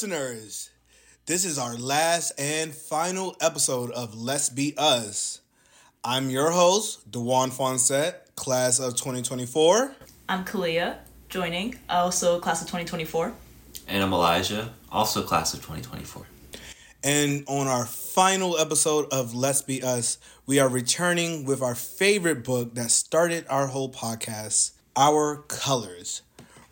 Hello, listeners. This is our last and final episode of Let's Be Us. I'm your host, Dewan Fonset, class of 2024. I'm Kalia, joining, also class of 2024. And I'm Elijah, also class of 2024. And on our final episode of Let's Be Us, we are returning with our favorite book that started our whole podcast, Our Colors.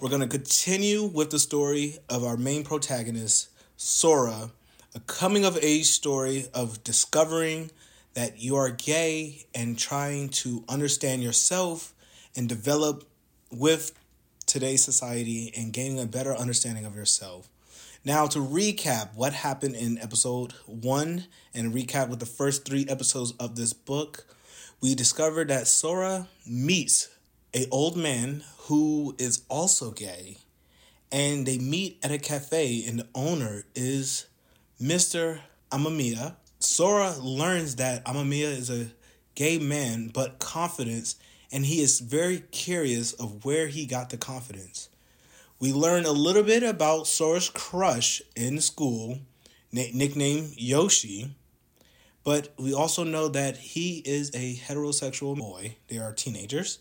We're going to continue with the story of our main protagonist, Sora, a coming of age story of discovering that you are gay and trying to understand yourself and develop with today's society and gaining a better understanding of yourself. Now, to recap what happened in episode one and recap with the first three episodes of this book, we discovered that Sora meets a old man who is also gay and they meet at a cafe and the owner is Mr. Amamiya. Sora learns that Amamiya is a gay man but confidence, and he is very curious of where he got the confidence. We learn a little bit about Sora's crush in school, nicknamed Yoshi, but we also know that he is a heterosexual boy. They are teenagers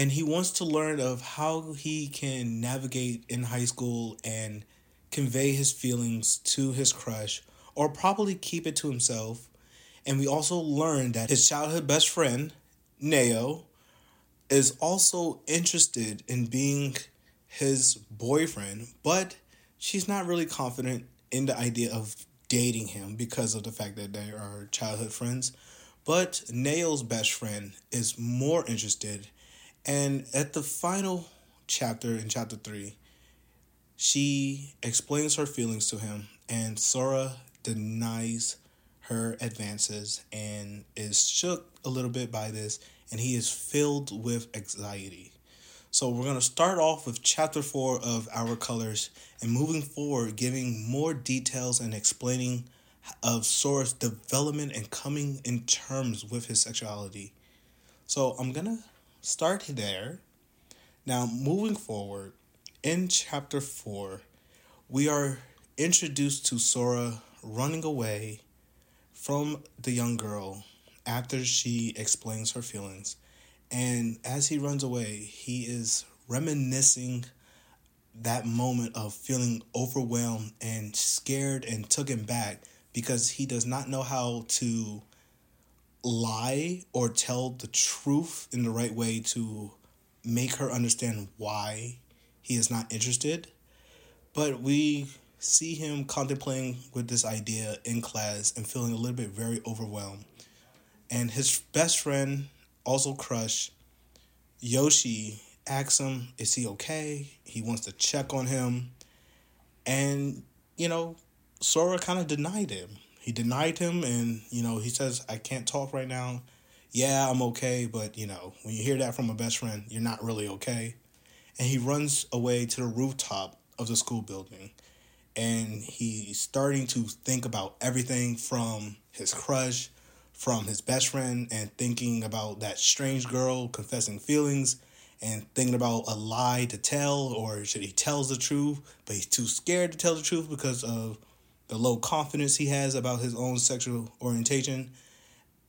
and he wants to learn of how he can navigate in high school and convey his feelings to his crush or probably keep it to himself. And we also learn that his childhood best friend neo is also interested in being his boyfriend but she's not really confident in the idea of dating him because of the fact that they are childhood friends. But neo's best friend is more interested and at the final chapter, in chapter three, she explains her feelings to him, and Sora denies her advances and is shook a little bit by this, and he is filled with anxiety. So we're going to start off with chapter 4 of Our Colors and moving forward giving more details and explaining of Sora's development and coming in terms with his sexuality. So I'm going to start there. Now, moving forward, in chapter 4, we are introduced to Sora running away from the young girl after she explains her feelings. And as he runs away, he is reminiscing that moment of feeling overwhelmed and scared and taken back because he does not know how to lie or tell the truth in the right way to make her understand why he is not interested. But we see him contemplating with this idea in class and feeling a little bit very overwhelmed. And his best friend, also crush, Yoshi, asks him, Is he okay? He wants to check on him. And, you know, Sora kind of denied him he denied him and you know he says i can't talk right now. Yeah i'm okay but you know when you hear that from a best friend you're not really okay. And he runs away to the rooftop of the school building and he's starting to think about everything from his crush from his best friend and thinking about that strange girl confessing feelings and thinking about a lie to tell or should he tells the truth? But he's too scared to tell the truth because of the low confidence he has about his own sexual orientation,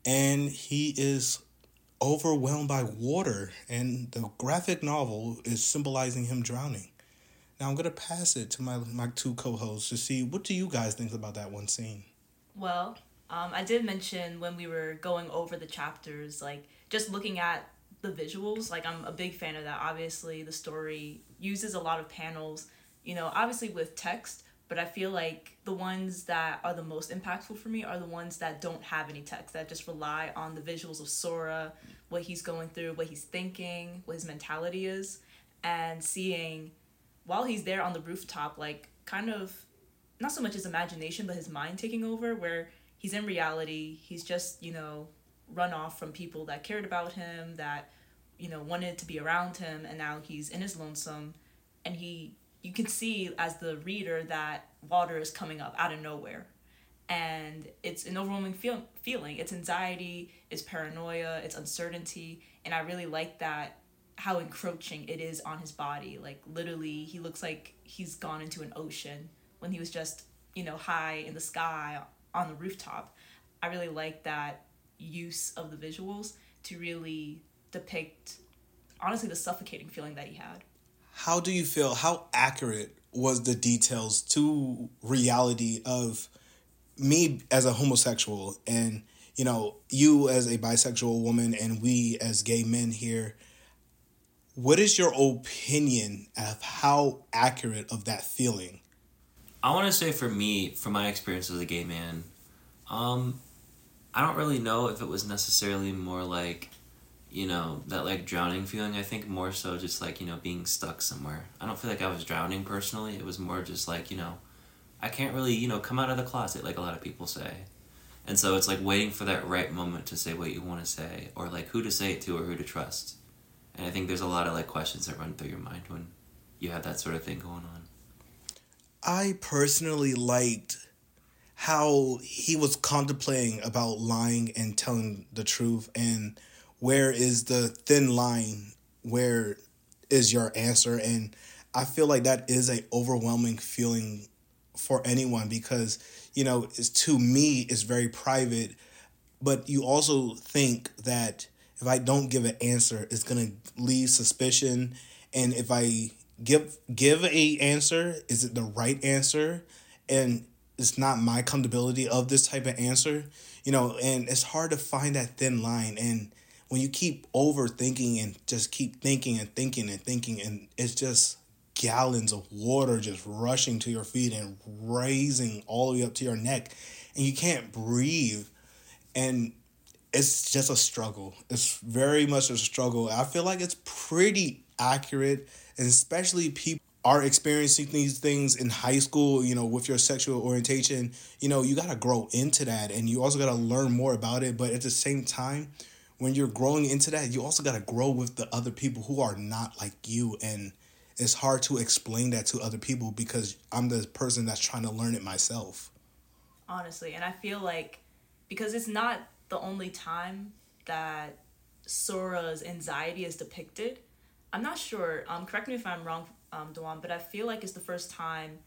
and he is overwhelmed by water, and the graphic novel is symbolizing him drowning. Now I'm gonna pass it to my my two co-hosts to see what do you guys think about that one scene. Well, um, I did mention when we were going over the chapters, like just looking at the visuals. Like I'm a big fan of that. Obviously, the story uses a lot of panels. You know, obviously with text, but I feel like the ones that are the most impactful for me are the ones that don't have any text, that just rely on the visuals of Sora, what he's going through, what he's thinking, what his mentality is, and seeing while he's there on the rooftop, like kind of not so much his imagination, but his mind taking over, where he's in reality, he's just, you know, run off from people that cared about him, that, you know, wanted to be around him, and now he's in his lonesome and he you can see as the reader that water is coming up out of nowhere and it's an overwhelming feel- feeling it's anxiety it's paranoia it's uncertainty and i really like that how encroaching it is on his body. Like literally, he looks like he's gone into an ocean when he was just you know high in the sky on the rooftop. I really like that use of the visuals to really depict honestly the suffocating feeling that he had. How do you feel? How accurate was the details to reality of me as a homosexual and you know you as a bisexual woman and we as gay men here what is your opinion of how accurate of that feeling I want to say for me, from my experience as a gay man, um, I don't really know if it was necessarily more like, you know, that like drowning feeling. I think more so just like, you know, being stuck somewhere. I don't feel like I was drowning personally. It was more just like, you know, I can't really, you know, come out of the closet like a lot of people say. And so it's like waiting for that right moment to say what you want to say or like who to say it to or who to trust. And I think there's a lot of like questions that run through your mind when you have that sort of thing going on. I personally liked how he was contemplating about lying and telling the truth and where is the thin line? Where is your answer? And I feel like that is a overwhelming feeling for anyone because you know it's to me it's very private. But you also think that if I don't give an answer it's going to leave suspicion. And if I give give a answer is it the right answer? And it's not my accountability of this type of answer you know and it's hard to find that thin line. And when you keep overthinking and just keep thinking and thinking and thinking and it's just gallons of water just rushing to your feet and raising all the way up to your neck and you can't breathe and it's just a struggle it's very much a struggle i feel like it's pretty accurate and especially people are experiencing these things in high school, you know, with your sexual orientation, you know, you got to grow into that and you also got to learn more about it. But at the same time, when you're growing into that, you also got to grow with the other people who are not like you. And it's hard to explain that to other people because I'm the person that's trying to learn it myself. Honestly. And I feel like because it's not the only time that Sora's anxiety is depicted I'm not sure. Um, correct me if I'm wrong, um, Dewan, but I feel like it's the first time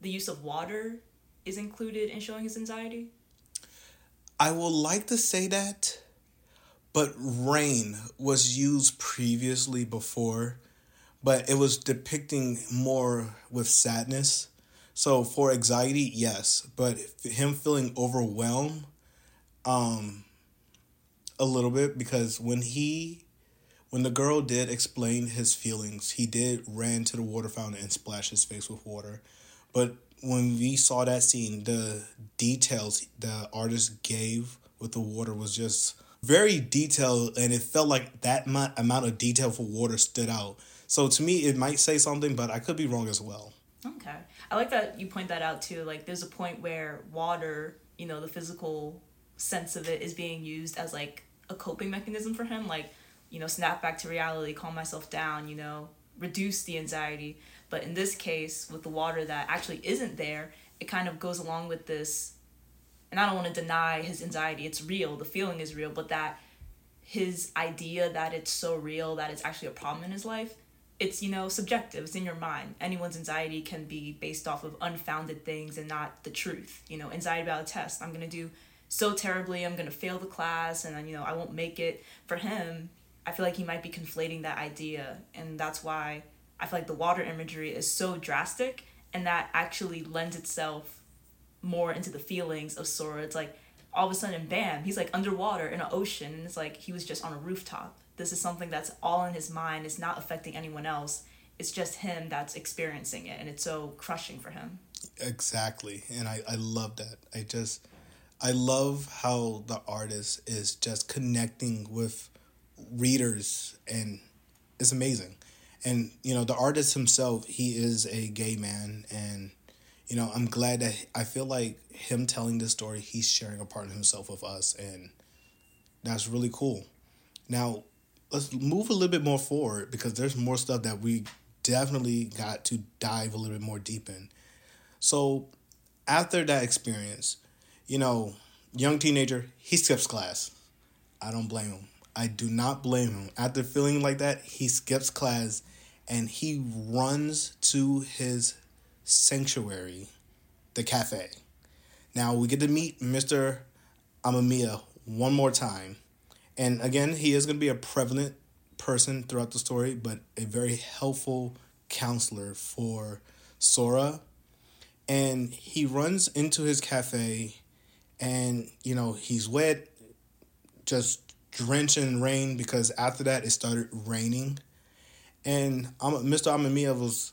the use of water is included in showing his anxiety. I would like to say that, but rain was used previously before, but it was depicting more with sadness. So for anxiety, yes, but him feeling overwhelmed, um, a little bit because when he when the girl did explain his feelings, he did ran to the water fountain and splashed his face with water. But when we saw that scene, the details the artist gave with the water was just very detailed, and it felt like that amount of detail for water stood out. So to me, it might say something, but I could be wrong as well. Okay, I like that you point that out too. Like, there's a point where water, you know, the physical sense of it is being used as like a coping mechanism for him. Like, you know, snap back to reality, calm myself down, you know, reduce the anxiety. But in this case, with the water that actually isn't there, it kind of goes along with this. And I don't want to deny his anxiety, it's real, the feeling is real, but that his idea that it's so real that it's actually a problem in his life, it's, you know, subjective, it's in your mind. Anyone's anxiety can be based off of unfounded things and not the truth. You know, anxiety about a test. I'm going to do so terribly, I'm going to fail the class, and you know, I won't make it. For him, I feel like he might be conflating that idea, and that's why I feel like the water imagery is so drastic, and that actually lends itself more into the feelings of Sora. It's like all of a sudden, bam, he's like underwater in an ocean, and it's like he was just on a rooftop. This is something that's all in his mind. It's not affecting anyone else. It's just him that's experiencing it, and it's so crushing for him. Exactly, and I I love that. I just I love how the artist is just connecting with readers and it's amazing and you know the artist himself he is a gay man and you know i'm glad that i feel like him telling this story he's sharing a part of himself with us and that's really cool. Now let's move a little bit more forward because there's more stuff that we definitely got to dive a little bit more deep in. So after that experience you know young teenager he skips class. I don't blame him. I do not blame him. After feeling like that, he skips class and he runs to his sanctuary, the cafe. Now we get to meet Mr. Amamiya one more time. And again, he is going to be a prevalent person throughout the story, but a very helpful counselor for Sora. And he runs into his cafe and, you know, he's wet, just drenched in rain because after that it started raining. And Mr. Amamiya was,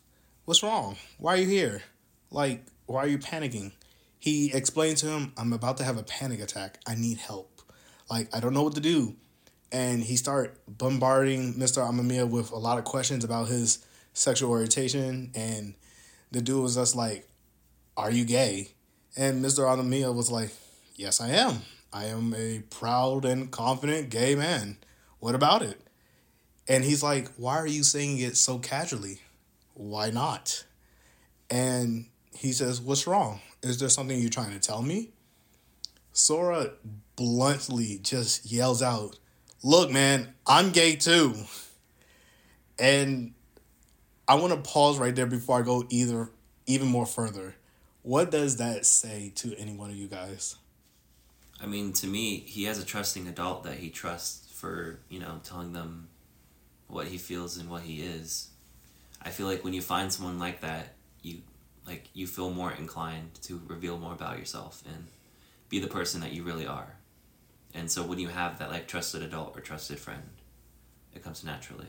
What's wrong? Why are you here? Like, why are you panicking? He explained to him, I'm about to have a panic attack. I need help. Like, I don't know what to do. And he started bombarding Mr. Amamiya with a lot of questions about his sexual orientation. And the dude was just like, Are you gay? And Mr. Amamiya was like, Yes, I am. I am a proud and confident gay man. What about it? And he's like, Why are you saying it so casually? Why not? And he says, What's wrong? Is there something you're trying to tell me? Sora bluntly just yells out, Look, man, I'm gay too. And I want to pause right there before I go either even more further. What does that say to any one of you guys? I mean, to me, he has a trusting adult that he trusts for, you know, telling them what he feels and what he is. I feel like when you find someone like that, you like you feel more inclined to reveal more about yourself and be the person that you really are. And so when you have that like trusted adult or trusted friend, it comes naturally.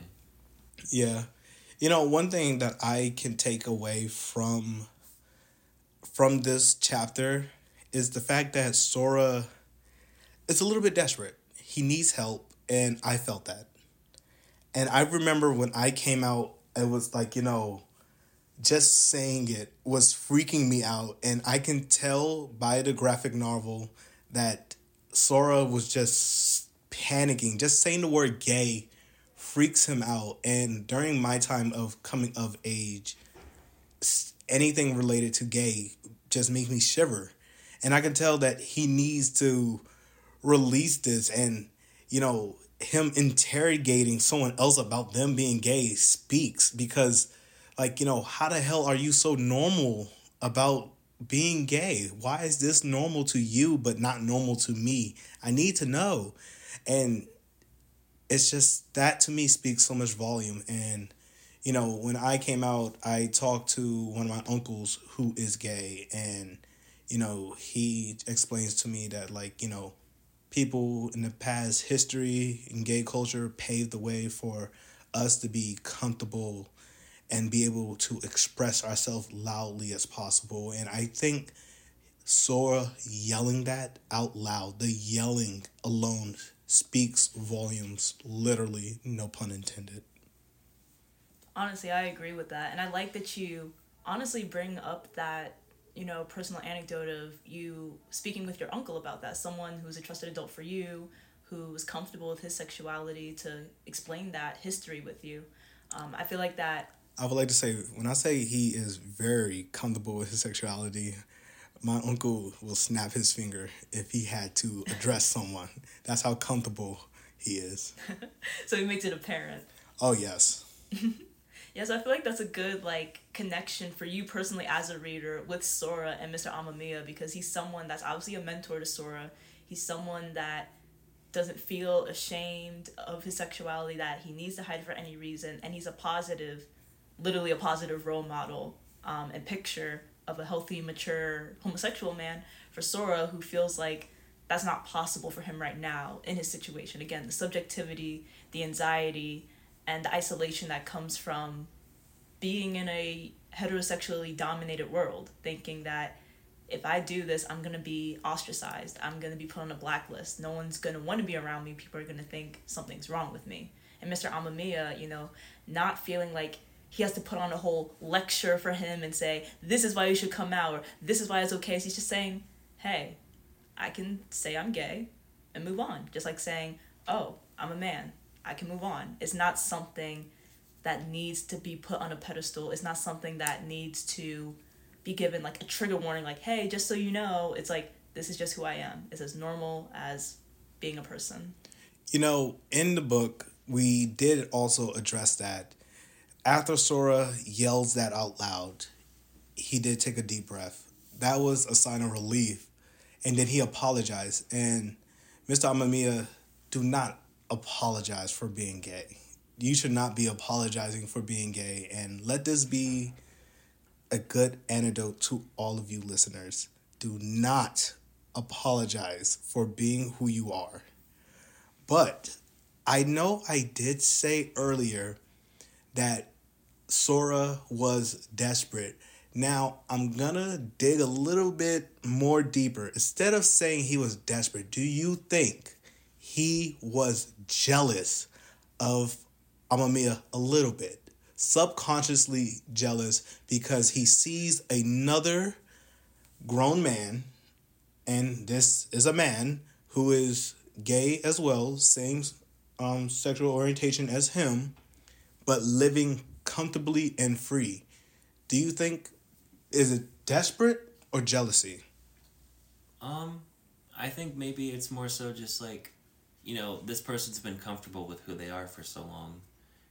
Yeah. You know, one thing that I can take away from from this chapter is the fact that Sora is a little bit desperate. He needs help and I felt that. And I remember when I came out it was like, you know, just saying it was freaking me out. And I can tell by the graphic novel that Sora was just panicking. Just saying the word gay freaks him out. And during my time of coming of age, anything related to gay just makes me shiver. And I can tell that he needs to release this and, you know, him interrogating someone else about them being gay speaks because like you know how the hell are you so normal about being gay? Why is this normal to you but not normal to me? I need to know. And it's just that to me speaks so much volume. And you know when i came out i talked to one of my uncles who is gay. And you know he explains to me that like you know people in the past history in gay culture paved the way for us to be comfortable and be able to express ourselves loudly as possible. And I think Sora yelling that out loud, the yelling alone speaks volumes, literally, no pun intended. Honestly, I agree with that. And I like that you honestly bring up that you know, personal anecdote of you speaking with your uncle about that, someone who's a trusted adult for you, who was comfortable with his sexuality to explain that history with you. Um, I feel like that. I would like to say, when I say he is very comfortable with his sexuality, my uncle will snap his finger if he had to address someone. That's how comfortable he is. so he makes it apparent. Oh, yes. Yes, I feel like that's a good like connection for you personally as a reader with Sora and Mr. Amamiya because he's someone that's obviously a mentor to Sora. He's someone that doesn't feel ashamed of his sexuality that he needs to hide for any reason and he's a positive literally a positive role model um, and picture of a healthy mature homosexual man for Sora who feels like that's not possible for him right now in his situation again the subjectivity the anxiety and the isolation that comes from being in a heterosexually dominated world, thinking that if I do this, I'm gonna be ostracized. I'm gonna be put on a blacklist. No one's gonna want to be around me. People are gonna think something's wrong with me. And Mr. Amamiya, you know, not feeling like he has to put on a whole lecture for him and say, this is why you should come out, or this is why it's okay. So he's just saying, hey, I can say I'm gay and move on. Just like saying, oh, I'm a man. I can move on. It's not something that needs to be put on a pedestal. It's not something that needs to be given like a trigger warning, like, hey, just so you know, it's like, this is just who I am. It's as normal as being a person. You know, in the book, we did also address that. After Sora yells that out loud, he did take a deep breath. That was a sign of relief. And then he apologized. And Mr. Amamiya, do not apologize for being gay. You should not be apologizing for being gay. And let this be a good antidote to all of you listeners. Do not apologize for being who you are. But I know I did say earlier that Sora was desperate. Now I'm gonna dig a little bit more deeper. Instead of saying he was desperate, do you think he was jealous of Amamiya a little bit? Subconsciously jealous because he sees another grown man, and this is a man who is gay as well, same um, sexual orientation as him, but living comfortably and free. Do you think is it desperate or jealousy? Um, I think maybe it's more so just like, you know, this person's been comfortable with who they are for so long,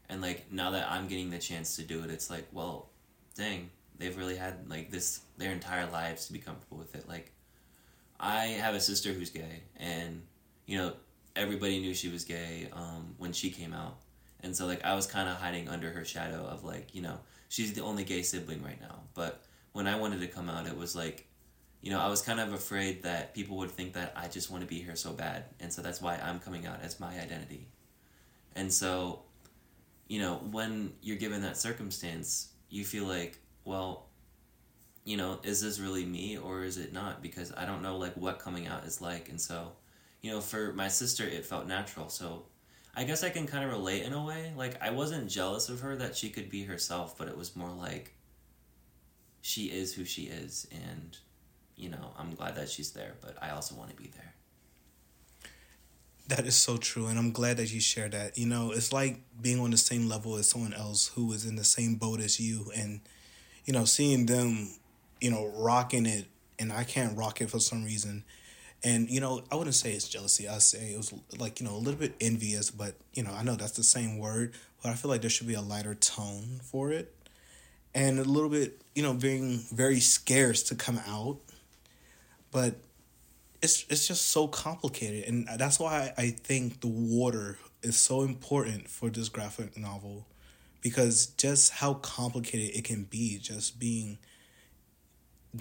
and like now that I'm getting the chance to do it, it's like, well, dang, they've really had like this their entire lives to be comfortable with it. Like, I have a sister who's gay, and you know, everybody knew she was gay um, when she came out, and so like I was kind of hiding under her shadow of like, you know, she's the only gay sibling right now, but when I wanted to come out, it was like, you know, I was kind of afraid that people would think that I just want to be here so bad. And so that's why I'm coming out as my identity. And so, you know, when you're given that circumstance, you feel like, well, you know, is this really me or is it not? Because I don't know like what coming out is like. And so, you know, for my sister, it felt natural. So I guess I can kind of relate in a way. Like, I wasn't jealous of her that she could be herself, but it was more like, she is who she is and you know i'm glad that she's there but i also want to be there. That is so true and i'm glad that you share that. You know it's like being on the same level as someone else who is in the same boat as you and you know seeing them you know rocking it and i can't rock it for some reason. And you know i wouldn't say it's jealousy i say it was like you know a little bit envious but you know i know that's the same word but i feel like there should be a lighter tone for it. And a little bit, you know, being very scarce to come out. But it's it's just so complicated, and that's why I think the water is so important for this graphic novel, because just how complicated it can be, just being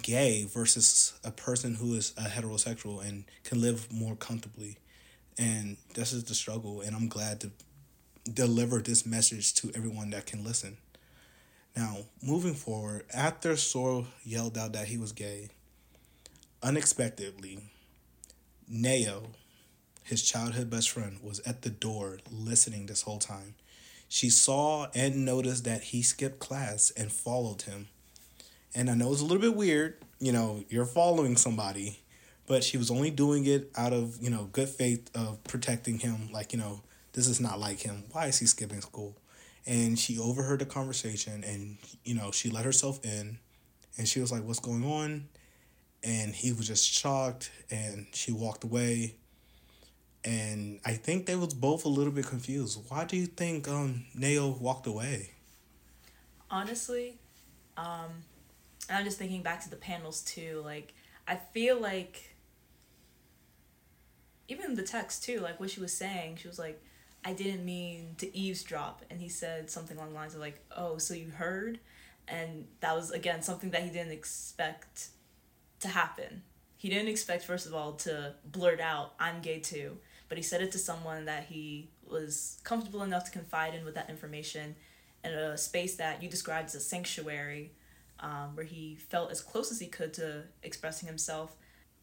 gay versus a person who is a heterosexual and can live more comfortably, and this is the struggle, and I'm glad to deliver this message to everyone that can listen. Now, moving forward, after Sora yelled out that he was gay, unexpectedly, Nao, his childhood best friend, was at the door listening this whole time. She saw and noticed that he skipped class and followed him. And I know it's a little bit weird, you know, you're following somebody, but she was only doing it out of, you know, good faith of protecting him. Like, you know, this is not like him. Why is he skipping school? and she overheard the conversation and you know she let herself in and she was like what's going on and he was just shocked and she walked away and i think they was both a little bit confused why do you think um Nao walked away honestly um and i'm just thinking back to the panels too like i feel like even the text too like what she was saying she was like I didn't mean to eavesdrop. And he said something along the lines of, like, oh, so you heard? And that was, again, something that he didn't expect to happen. He didn't expect, first of all, to blurt out, I'm gay too. But he said it to someone that he was comfortable enough to confide in with that information in a space that you described as a sanctuary, um, where he felt as close as he could to expressing himself.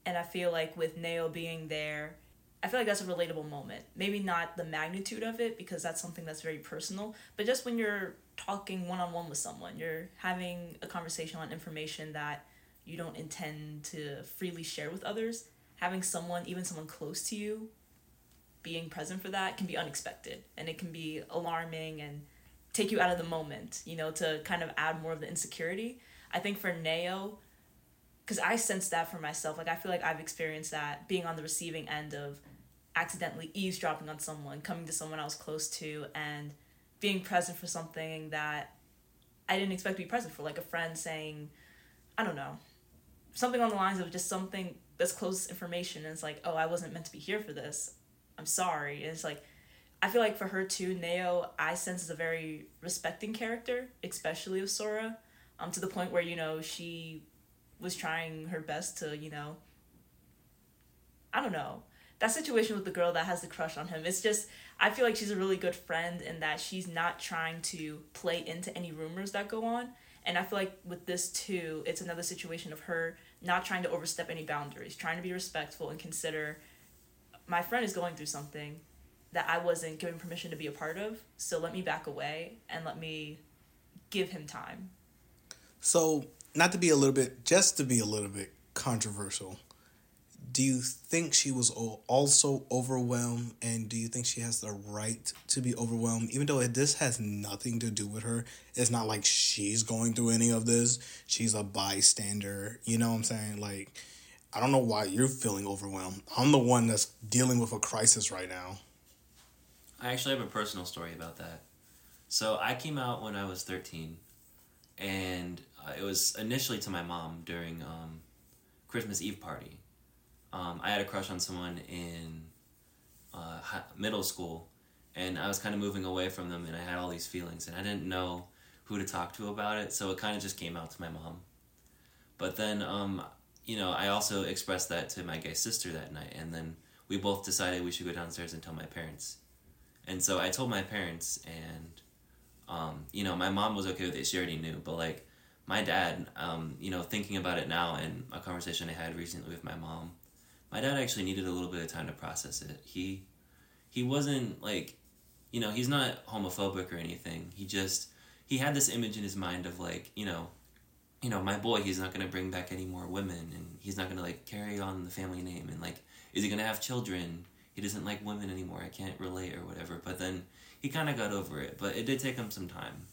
And I feel like with Nao being there, I feel like that's a relatable moment. Maybe not the magnitude of it because that's something that's very personal, but just when you're talking one on one with someone, you're having a conversation on information that you don't intend to freely share with others, having someone, even someone close to you, being present for that can be unexpected and it can be alarming and take you out of the moment, you know, to kind of add more of the insecurity. I think for Nao, because I sense that for myself. Like I feel like I've experienced that being on the receiving end of accidentally eavesdropping on someone, coming to someone I was close to, and being present for something that I didn't expect to be present for, like a friend saying, I don't know, something on the lines of just something that's close information, and it's like, oh, I wasn't meant to be here for this. I'm sorry. And it's like, I feel like for her too, Neo, I sense is a very respecting character, especially of Sora, um, to the point where you know she was trying her best to, you know, I don't know, that situation with the girl that has the crush on him. It's just I feel like she's a really good friend in that she's not trying to play into any rumors that go on. And I feel like with this too, it's another situation of her not trying to overstep any boundaries, trying to be respectful and consider my friend is going through something that I wasn't given permission to be a part of. So let me back away and let me give him time. So, not to be a little bit, just to be a little bit controversial, do you think she was also overwhelmed and do you think she has the right to be overwhelmed? Even though this has nothing to do with her it's not like she's going through any of this. She's a bystander you know what i'm saying? Like i don't know why you're feeling overwhelmed. I'm the one that's dealing with a crisis right now. I actually have a personal story about that. So i came out when i was 13 and uh, it was initially to my mom during um, christmas eve party um, I had a crush on someone in uh, middle school, and I was kind of moving away from them, and I had all these feelings, and I didn't know who to talk to about it, so it kind of just came out to my mom. But then, um, you know, I also expressed that to my gay sister that night, and then we both decided we should go downstairs and tell my parents. And so I told my parents, and um, you know, my mom was okay with it; she already knew. But like my dad, um, you know, thinking about it now, and a conversation I had recently with my mom, my dad actually needed a little bit of time to process it. He he wasn't like you know, he's not homophobic or anything. He just he had this image in his mind of like, you know, you know, my boy, he's not going to bring back any more women and he's not going to like carry on the family name and like is he going to have children? He doesn't like women anymore. I can't relate or whatever. But then he kind of got over it, but it did take him some time.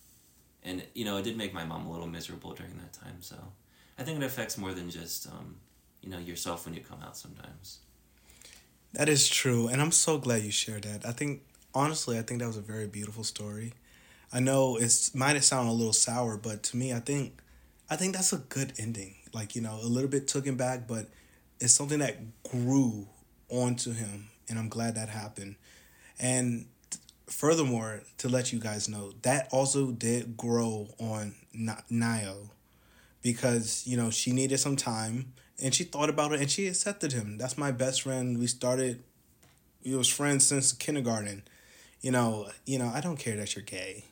And you know, it did make my mom a little miserable during that time. So, I think it affects more than just um, you know yourself when you come out sometimes. That is true, and I'm so glad you shared that. I think honestly, I think that was a very beautiful story. I know it's might sound a little sour, but to me, I think I think that's a good ending. Like you know, a little bit took him back, but it's something that grew onto him, and I'm glad that happened. And furthermore, to let you guys know, that also did grow on Nio because you know she needed some time and she thought about it and she accepted him. That's my best friend. We started we was friends since kindergarten. You know, you know, I don't care that you're gay.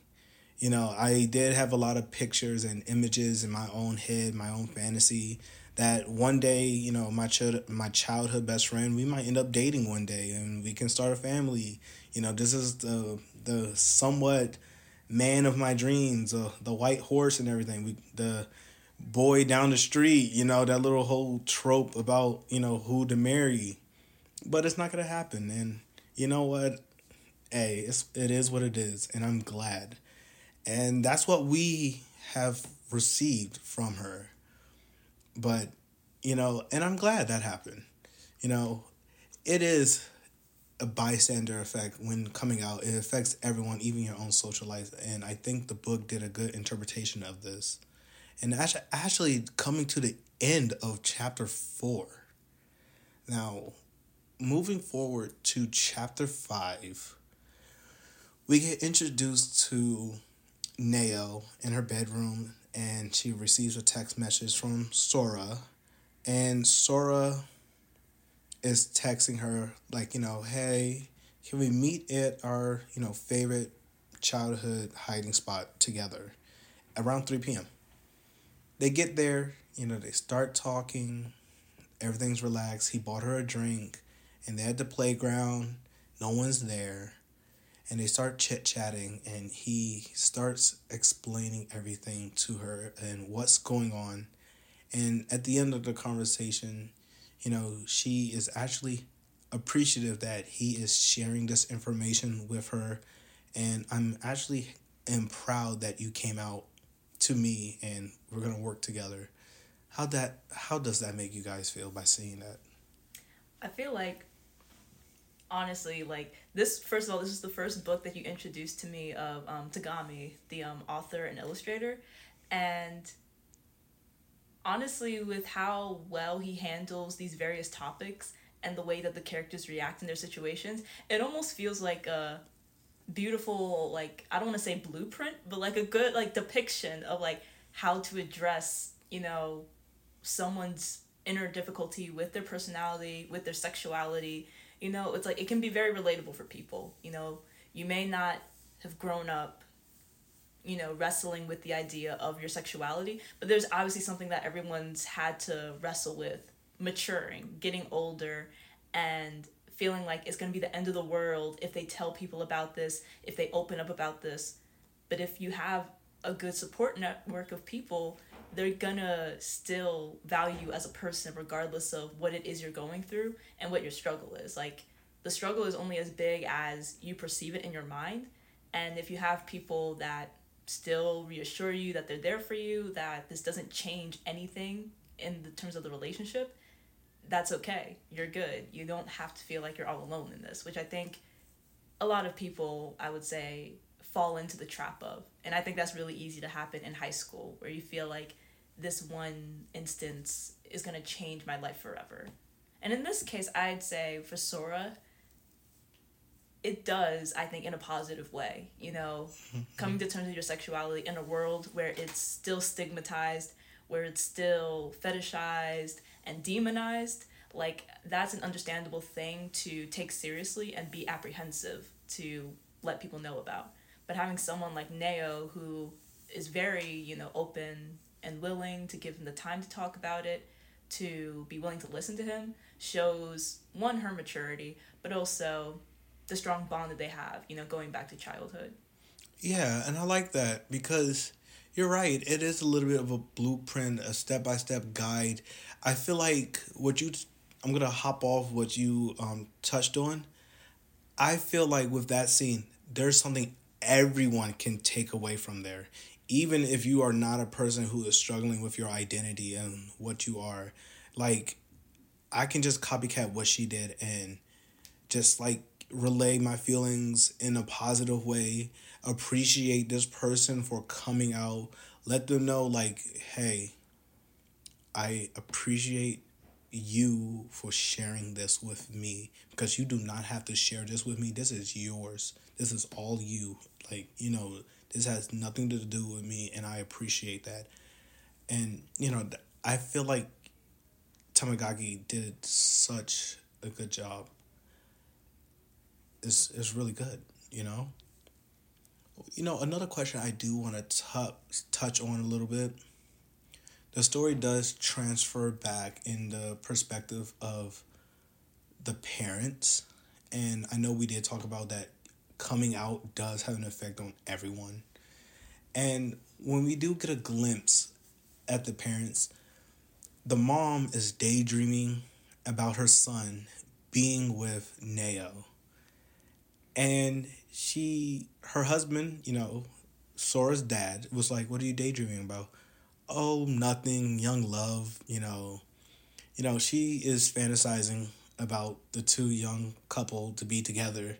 You know, I did have a lot of pictures and images in my own head, my own fantasy that one day, you know, my child, my childhood best friend, we might end up dating one day and we can start a family. You know, this is the the somewhat man of my dreams, uh, the white horse and everything. We the boy down the street, you know, that little whole trope about, you know, who to marry. But it's not going to happen. And you know what? Hey, it's, it is what it is. And I'm glad. And that's what we have received from her. But, you know, and I'm glad that happened. You know, it is a bystander effect when coming out. It affects everyone, even your own social life. And I think the book did a good interpretation of this and actually coming to the end of chapter four. Now, moving forward to chapter five, we get introduced to Neo in her bedroom, and she receives a text message from Sora, and Sora is texting her like, you know, hey, can we meet at our you know favorite childhood hiding spot together? Around 3 p.m they get there, you know, they start talking, everything's relaxed. He bought her a drink, and they're at the playground, no one's there. And they start chit chatting, and he starts explaining everything to her and what's going on. And at the end of the conversation, you know, she is actually appreciative that he is sharing this information with her. And I'm actually am proud that you came out to me and we're gonna work together. How that how does that make you guys feel by seeing that? I feel like honestly like this first of all this is the first book that you introduced to me of um, tagami the um, author and illustrator and honestly with how well he handles these various topics and the way that the characters react in their situations it almost feels like a beautiful like i don't want to say blueprint but like a good like depiction of like how to address you know someone's inner difficulty with their personality with their sexuality. You know it's like it can be very relatable for people. You know you may not have grown up you know wrestling with the idea of your sexuality but there's obviously something that everyone's had to wrestle with maturing getting older and feeling like it's going to be the end of the world if they tell people about this if they open up about this. But if you have a good support network of people they're gonna still value you as a person regardless of what it is you're going through and what your struggle is. Like the struggle is only as big as you perceive it in your mind. And if you have people that still reassure you that they're there for you that this doesn't change anything in the terms of the relationship that's okay you're good you don't have to feel like you're all alone in this which i think a lot of people i would say fall into the trap of and i think that's really easy to happen in high school where you feel like this one instance is going to change my life forever. And in this case, I'd say for Sora, it does, I think, in a positive way. You know, coming to terms with your sexuality in a world where it's still stigmatized, where it's still fetishized and demonized, like, that's an understandable thing to take seriously and be apprehensive to let people know about. But having someone like Neo who is very, you know, open and willing to give him the time to talk about it, to be willing to listen to him, shows one, her maturity, but also the strong bond that they have, you know, going back to childhood. Yeah, and I like that because you're right. It is a little bit of a blueprint, a step by step guide. I feel like what you, I'm gonna hop off what you um, touched on. I feel like with that scene, there's something everyone can take away from there even if you are not a person who is struggling with your identity and what you are, like I can just copycat what she did and just like relay my feelings in a positive way, appreciate this person for coming out, let them know like, hey, I appreciate you for sharing this with me because you do not have to share this with me. This is yours. This is all you. Like, you know, this has nothing to do with me, and I appreciate that. And, you know, I feel like Tamagaki did such a good job. It's, it's really good, you know? You know, another question I do want to touch on a little bit. The story does transfer back in the perspective of the parents. And I know we did talk about that coming out does have an effect on everyone. And when we do get a glimpse at the parents, the mom is daydreaming about her son being with Neo. And she, her husband, you know, Sora's dad was like, What are you daydreaming about? Oh, nothing, young love, you know. You know, she is fantasizing about the two young couple to be together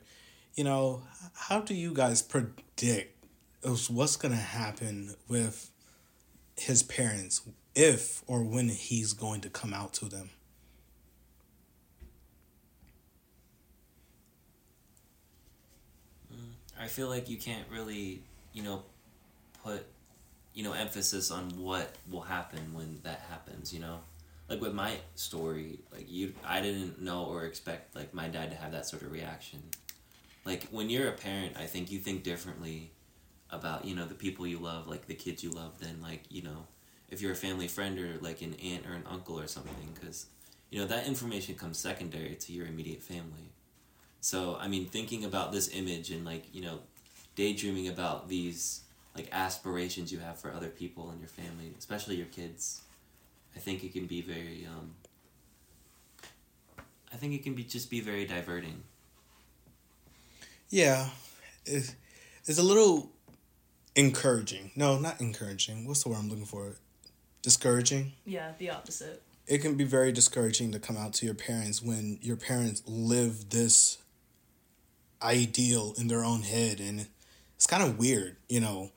you know, how do you guys predict what's going to happen with his parents if or when he's going to come out to them? I feel like you can't really, you know, put, you know, emphasis on what will happen when that happens, you know? Like with my story, like you I didn't know or expect like my dad to have that sort of reaction like when you're a parent i think you think differently about you know the people you love like the kids you love than like you know if you're a family friend or like an aunt or an uncle or something because you know that information comes secondary to your immediate family so i mean thinking about this image and like you know daydreaming about these like aspirations you have for other people and your family especially your kids i think it can be very um i think it can be just be very diverting yeah, it's, it's a little encouraging. No, not encouraging. What's the word I'm looking for? Discouraging. Yeah, the opposite. It can be very discouraging to come out to your parents when your parents live this ideal in their own head and it's kind of weird, you know.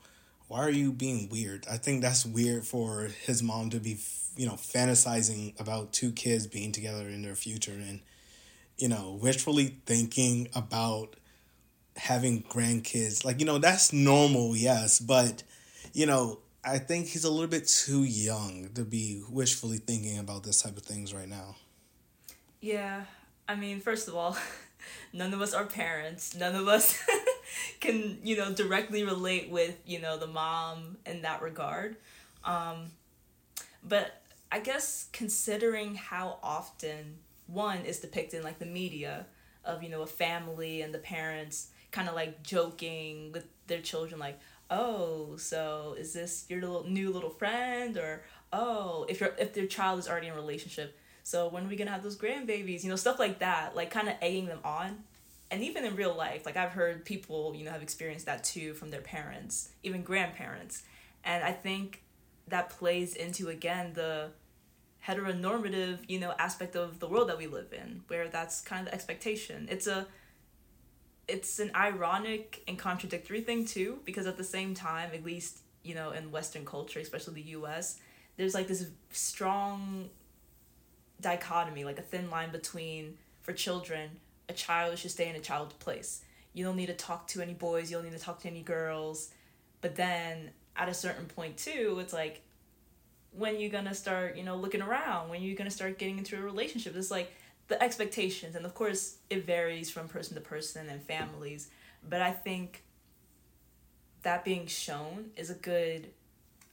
Why are you being weird? I think that's weird for his mom to be, you know, fantasizing about two kids being together in their future and you know, wishfully thinking about having grandkids. Like, you know, that's normal, yes, but you know, I think he's a little bit too young to be wishfully thinking about this type of things right now. Yeah, I mean, first of all, none of us are parents. None of us can, you know, directly relate with, you know, the mom in that regard. Um, but I guess considering how often one is depicted in like the media of, you know, a family and the parents kind of like joking with their children, like, oh, so is this your little new little friend or oh, if your if their child is already in a relationship, so when are we gonna have those grandbabies? You know, stuff like that, like kind of egging them on. And even in real life, like I've heard people, you know, have experienced that too from their parents, even grandparents. And I think that plays into again the heteronormative, you know, aspect of the world that we live in, where that's kind of the expectation. It's a it's an ironic and contradictory thing too because at the same time at least you know in western culture especially the us there's like this strong dichotomy like a thin line between for children a child should stay in a child's place. You don't need to talk to any boys you don't need to talk to any girls. But then at a certain point too it's like when you're gonna start you know looking around when you're gonna start getting into a relationship it's like the expectations. And of course it varies from person to person and families. But i think that being shown is a good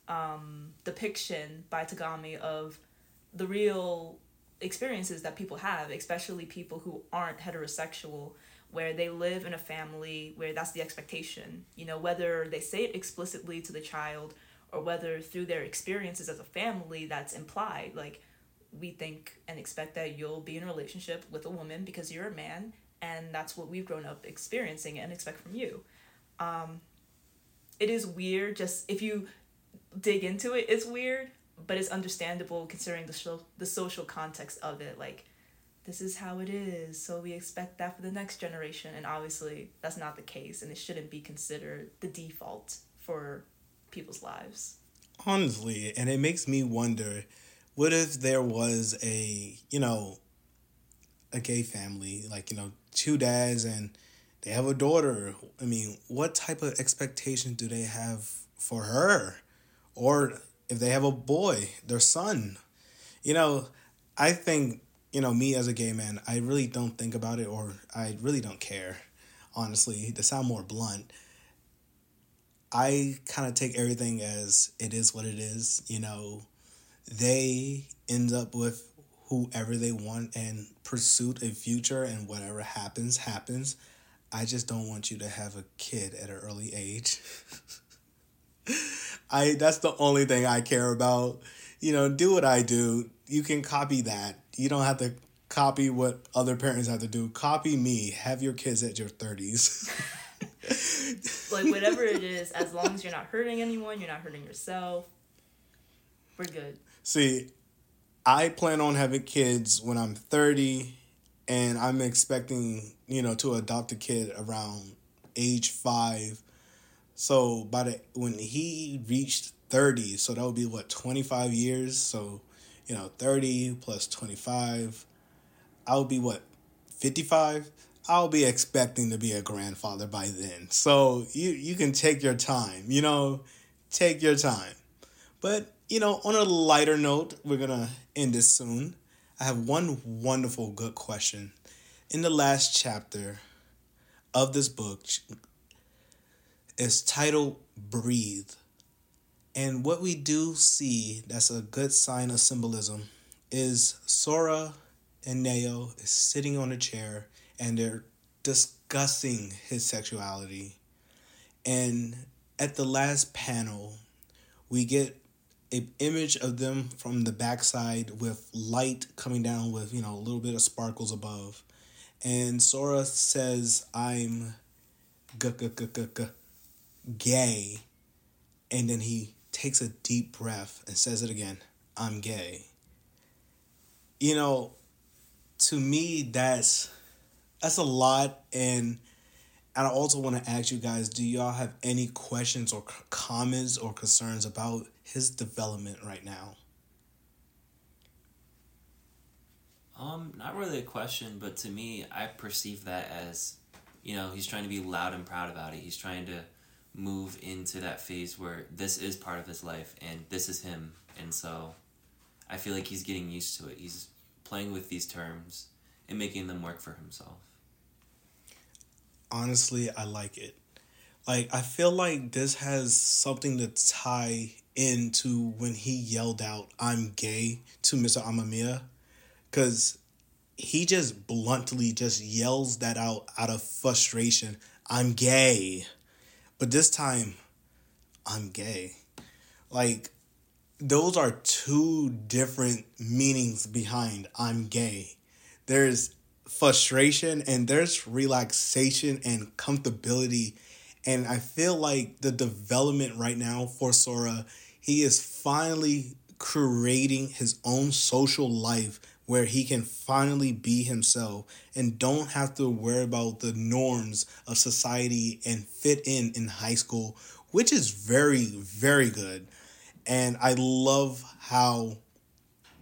um, depiction by Tagame of the real experiences that people have especially people who aren't heterosexual where they live in a family where that's the expectation you know whether they say it explicitly to the child or whether through their experiences as a family that's implied like we think and expect that you'll be in a relationship with a woman because you're a man and that's what we've grown up experiencing and expect from you. Um, it is weird just if you dig into it it's weird but it's understandable considering the, so- the social context of it like this is how it is so we expect that for the next generation and obviously that's not the case and it shouldn't be considered the default for people's lives. Honestly and it makes me wonder what if there was a you know a gay family like you know two dads and they have a daughter? I mean what type of expectations do they have for her? Or if they have a boy their son. You know i think you know me as a gay man i really don't think about it or i really don't care honestly to sound more blunt. I kind of take everything as it is what it is you know. They end up with whoever they want and pursue a future and whatever happens happens. I just don't want you to have a kid at an early age i that's the only thing i care about. You know do what i do. You can copy that. You don't have to copy what other parents have to do. Copy me. Have your kids at your 30s like whatever it is as long as you're not hurting anyone you're not hurting yourself we're good. See, I plan on having kids when I'm 30 and I'm expecting, you know, to adopt a kid around age 5. So by the when he reached 30, so that would be what 25 years, so you know, 30 plus 25, I would be what 55. I'll be expecting to be a grandfather by then. So you you can take your time, you know, take your time. But you know, on a lighter note, we're gonna end this soon. I have one wonderful good question. In the last chapter of this book is titled Breathe. And what we do see that's a good sign of symbolism is Sora and Neo is sitting on a chair and they're discussing his sexuality. And at the last panel, we get a image of them from the backside with light coming down with you know a little bit of sparkles above and sora says i'm gay and then he takes a deep breath and says it again i'm gay you know to me that's that's a lot and And I also want to ask you guys do y'all have any questions or comments or concerns about his development right now? Um, not really a question, but to me, I perceive that as, you know, he's trying to be loud and proud about it. He's trying to move into that phase where this is part of his life and this is him. And so I feel like he's getting used to it. He's playing with these terms and making them work for himself. Honestly, I like it. Like, I feel like this has something to tie into when he yelled out, I'm gay to Mr. Amamiya. Because he just bluntly just yells that out out of frustration. I'm gay. But this time, I'm gay. Like, those are two different meanings behind I'm gay. There's frustration and there's relaxation and comfortability. And I feel like the development right now for Sora, he is finally creating his own social life where he can finally be himself and don't have to worry about the norms of society and fit in in high school, which is very, very good. And I love how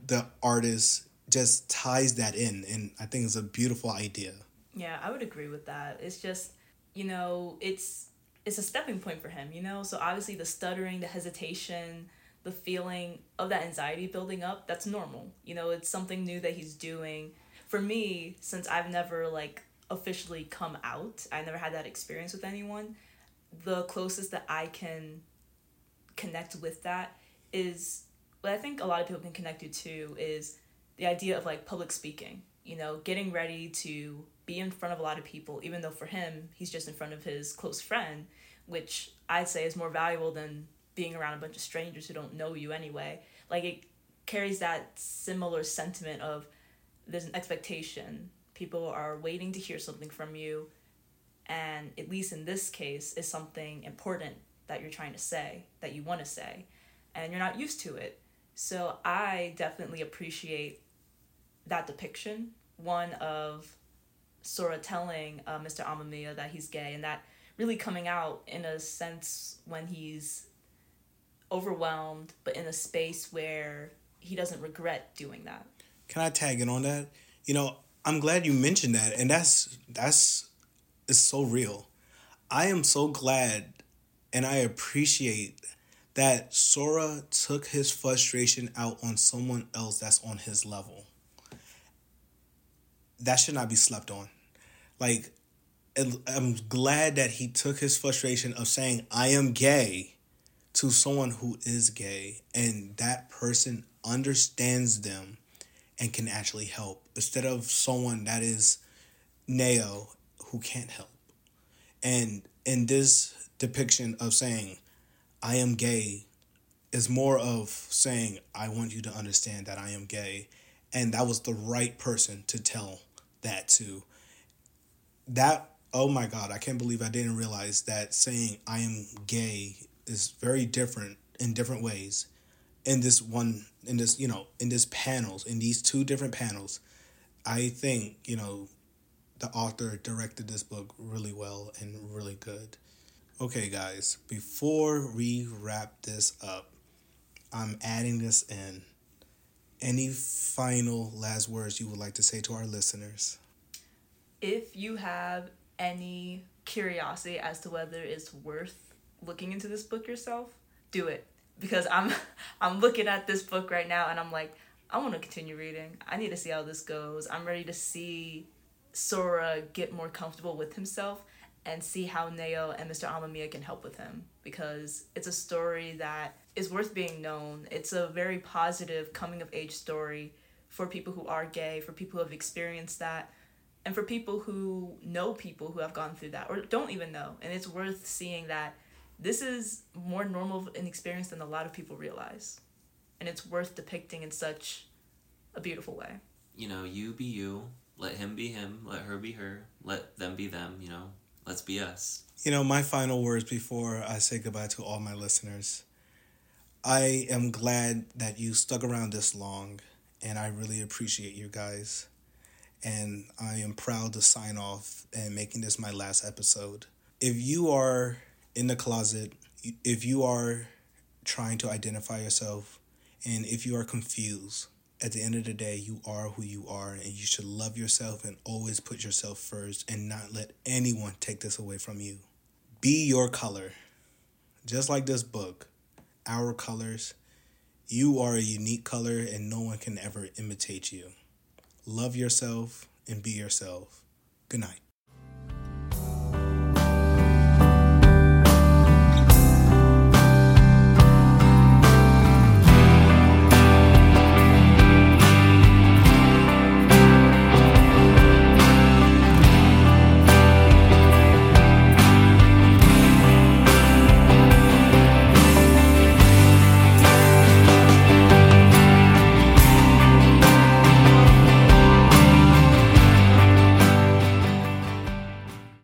the artist just ties that in. And I think it's a beautiful idea. Yeah, I would agree with that. It's just, you know, it's it's a stepping point for him, you know? So obviously the stuttering, the hesitation, the feeling of that anxiety building up, that's normal. You know, it's something new that he's doing. For me, since I've never like officially come out, I never had that experience with anyone, the closest that I can connect with that is what I think a lot of people can connect you to is the idea of like public speaking. You know, getting ready to be in front of a lot of people, even though for him, he's just in front of his close friend, which I'd say is more valuable than being around a bunch of strangers who don't know you anyway. Like it carries that similar sentiment of there's an expectation. People are waiting to hear something from you, and at least in this case, is something important that you're trying to say, that you want to say, and you're not used to it. So I definitely appreciate that depiction. One of Sora telling uh, Mr. Amamiya that he's gay, and that really coming out in a sense when he's overwhelmed, but in a space where he doesn't regret doing that. Can I tag in on that? You know, I'm glad you mentioned that, and that's that's is so real. I am so glad, and I appreciate that Sora took his frustration out on someone else that's on his level. That should not be slept on. Like, I'm glad that he took his frustration of saying, I am gay, to someone who is gay, and that person understands them and can actually help instead of someone that is Neo who can't help. And in this depiction of saying, I am gay, is more of saying, I want you to understand that I am gay. And that was the right person to tell that to. That, oh my God, I can't believe I didn't realize that saying I am gay is very different in different ways in this one in this you know in this panels in these two different panels. I think you know the author directed this book really well and really good. Okay guys before we wrap this up i'm adding this in. Any final last words you would like to say to our listeners? If you have any curiosity as to whether it's worth looking into this book yourself do it because I'm I'm looking at this book right now and I'm like, I want to continue reading. I need to see how this goes. I'm ready to see Sora get more comfortable with himself and see how Neo and Mr. Amamiya can help with him because it's a story that is worth being known. It's a very positive coming of age story for people who are gay, for people who have experienced that, and for people who know people who have gone through that or don't even know. And it's worth seeing that this is more normal an experience than a lot of people realize. And it's worth depicting in such a beautiful way. You know, you be you, let him be him, let her be her, let them be them, you know. Let's be us. You know, my final words before I say goodbye to all my listeners. I am glad that you stuck around this long, and I really appreciate you guys. and I am proud to sign off and making this my last episode. If you are in the closet, if you are trying to identify yourself, and if you are confused, at the end of the day, you are who you are, and you should love yourself and always put yourself first and not let anyone take this away from you. Be your color. Just like this book, Our Colors, you are a unique color and no one can ever imitate you. Love yourself and be yourself. Good night.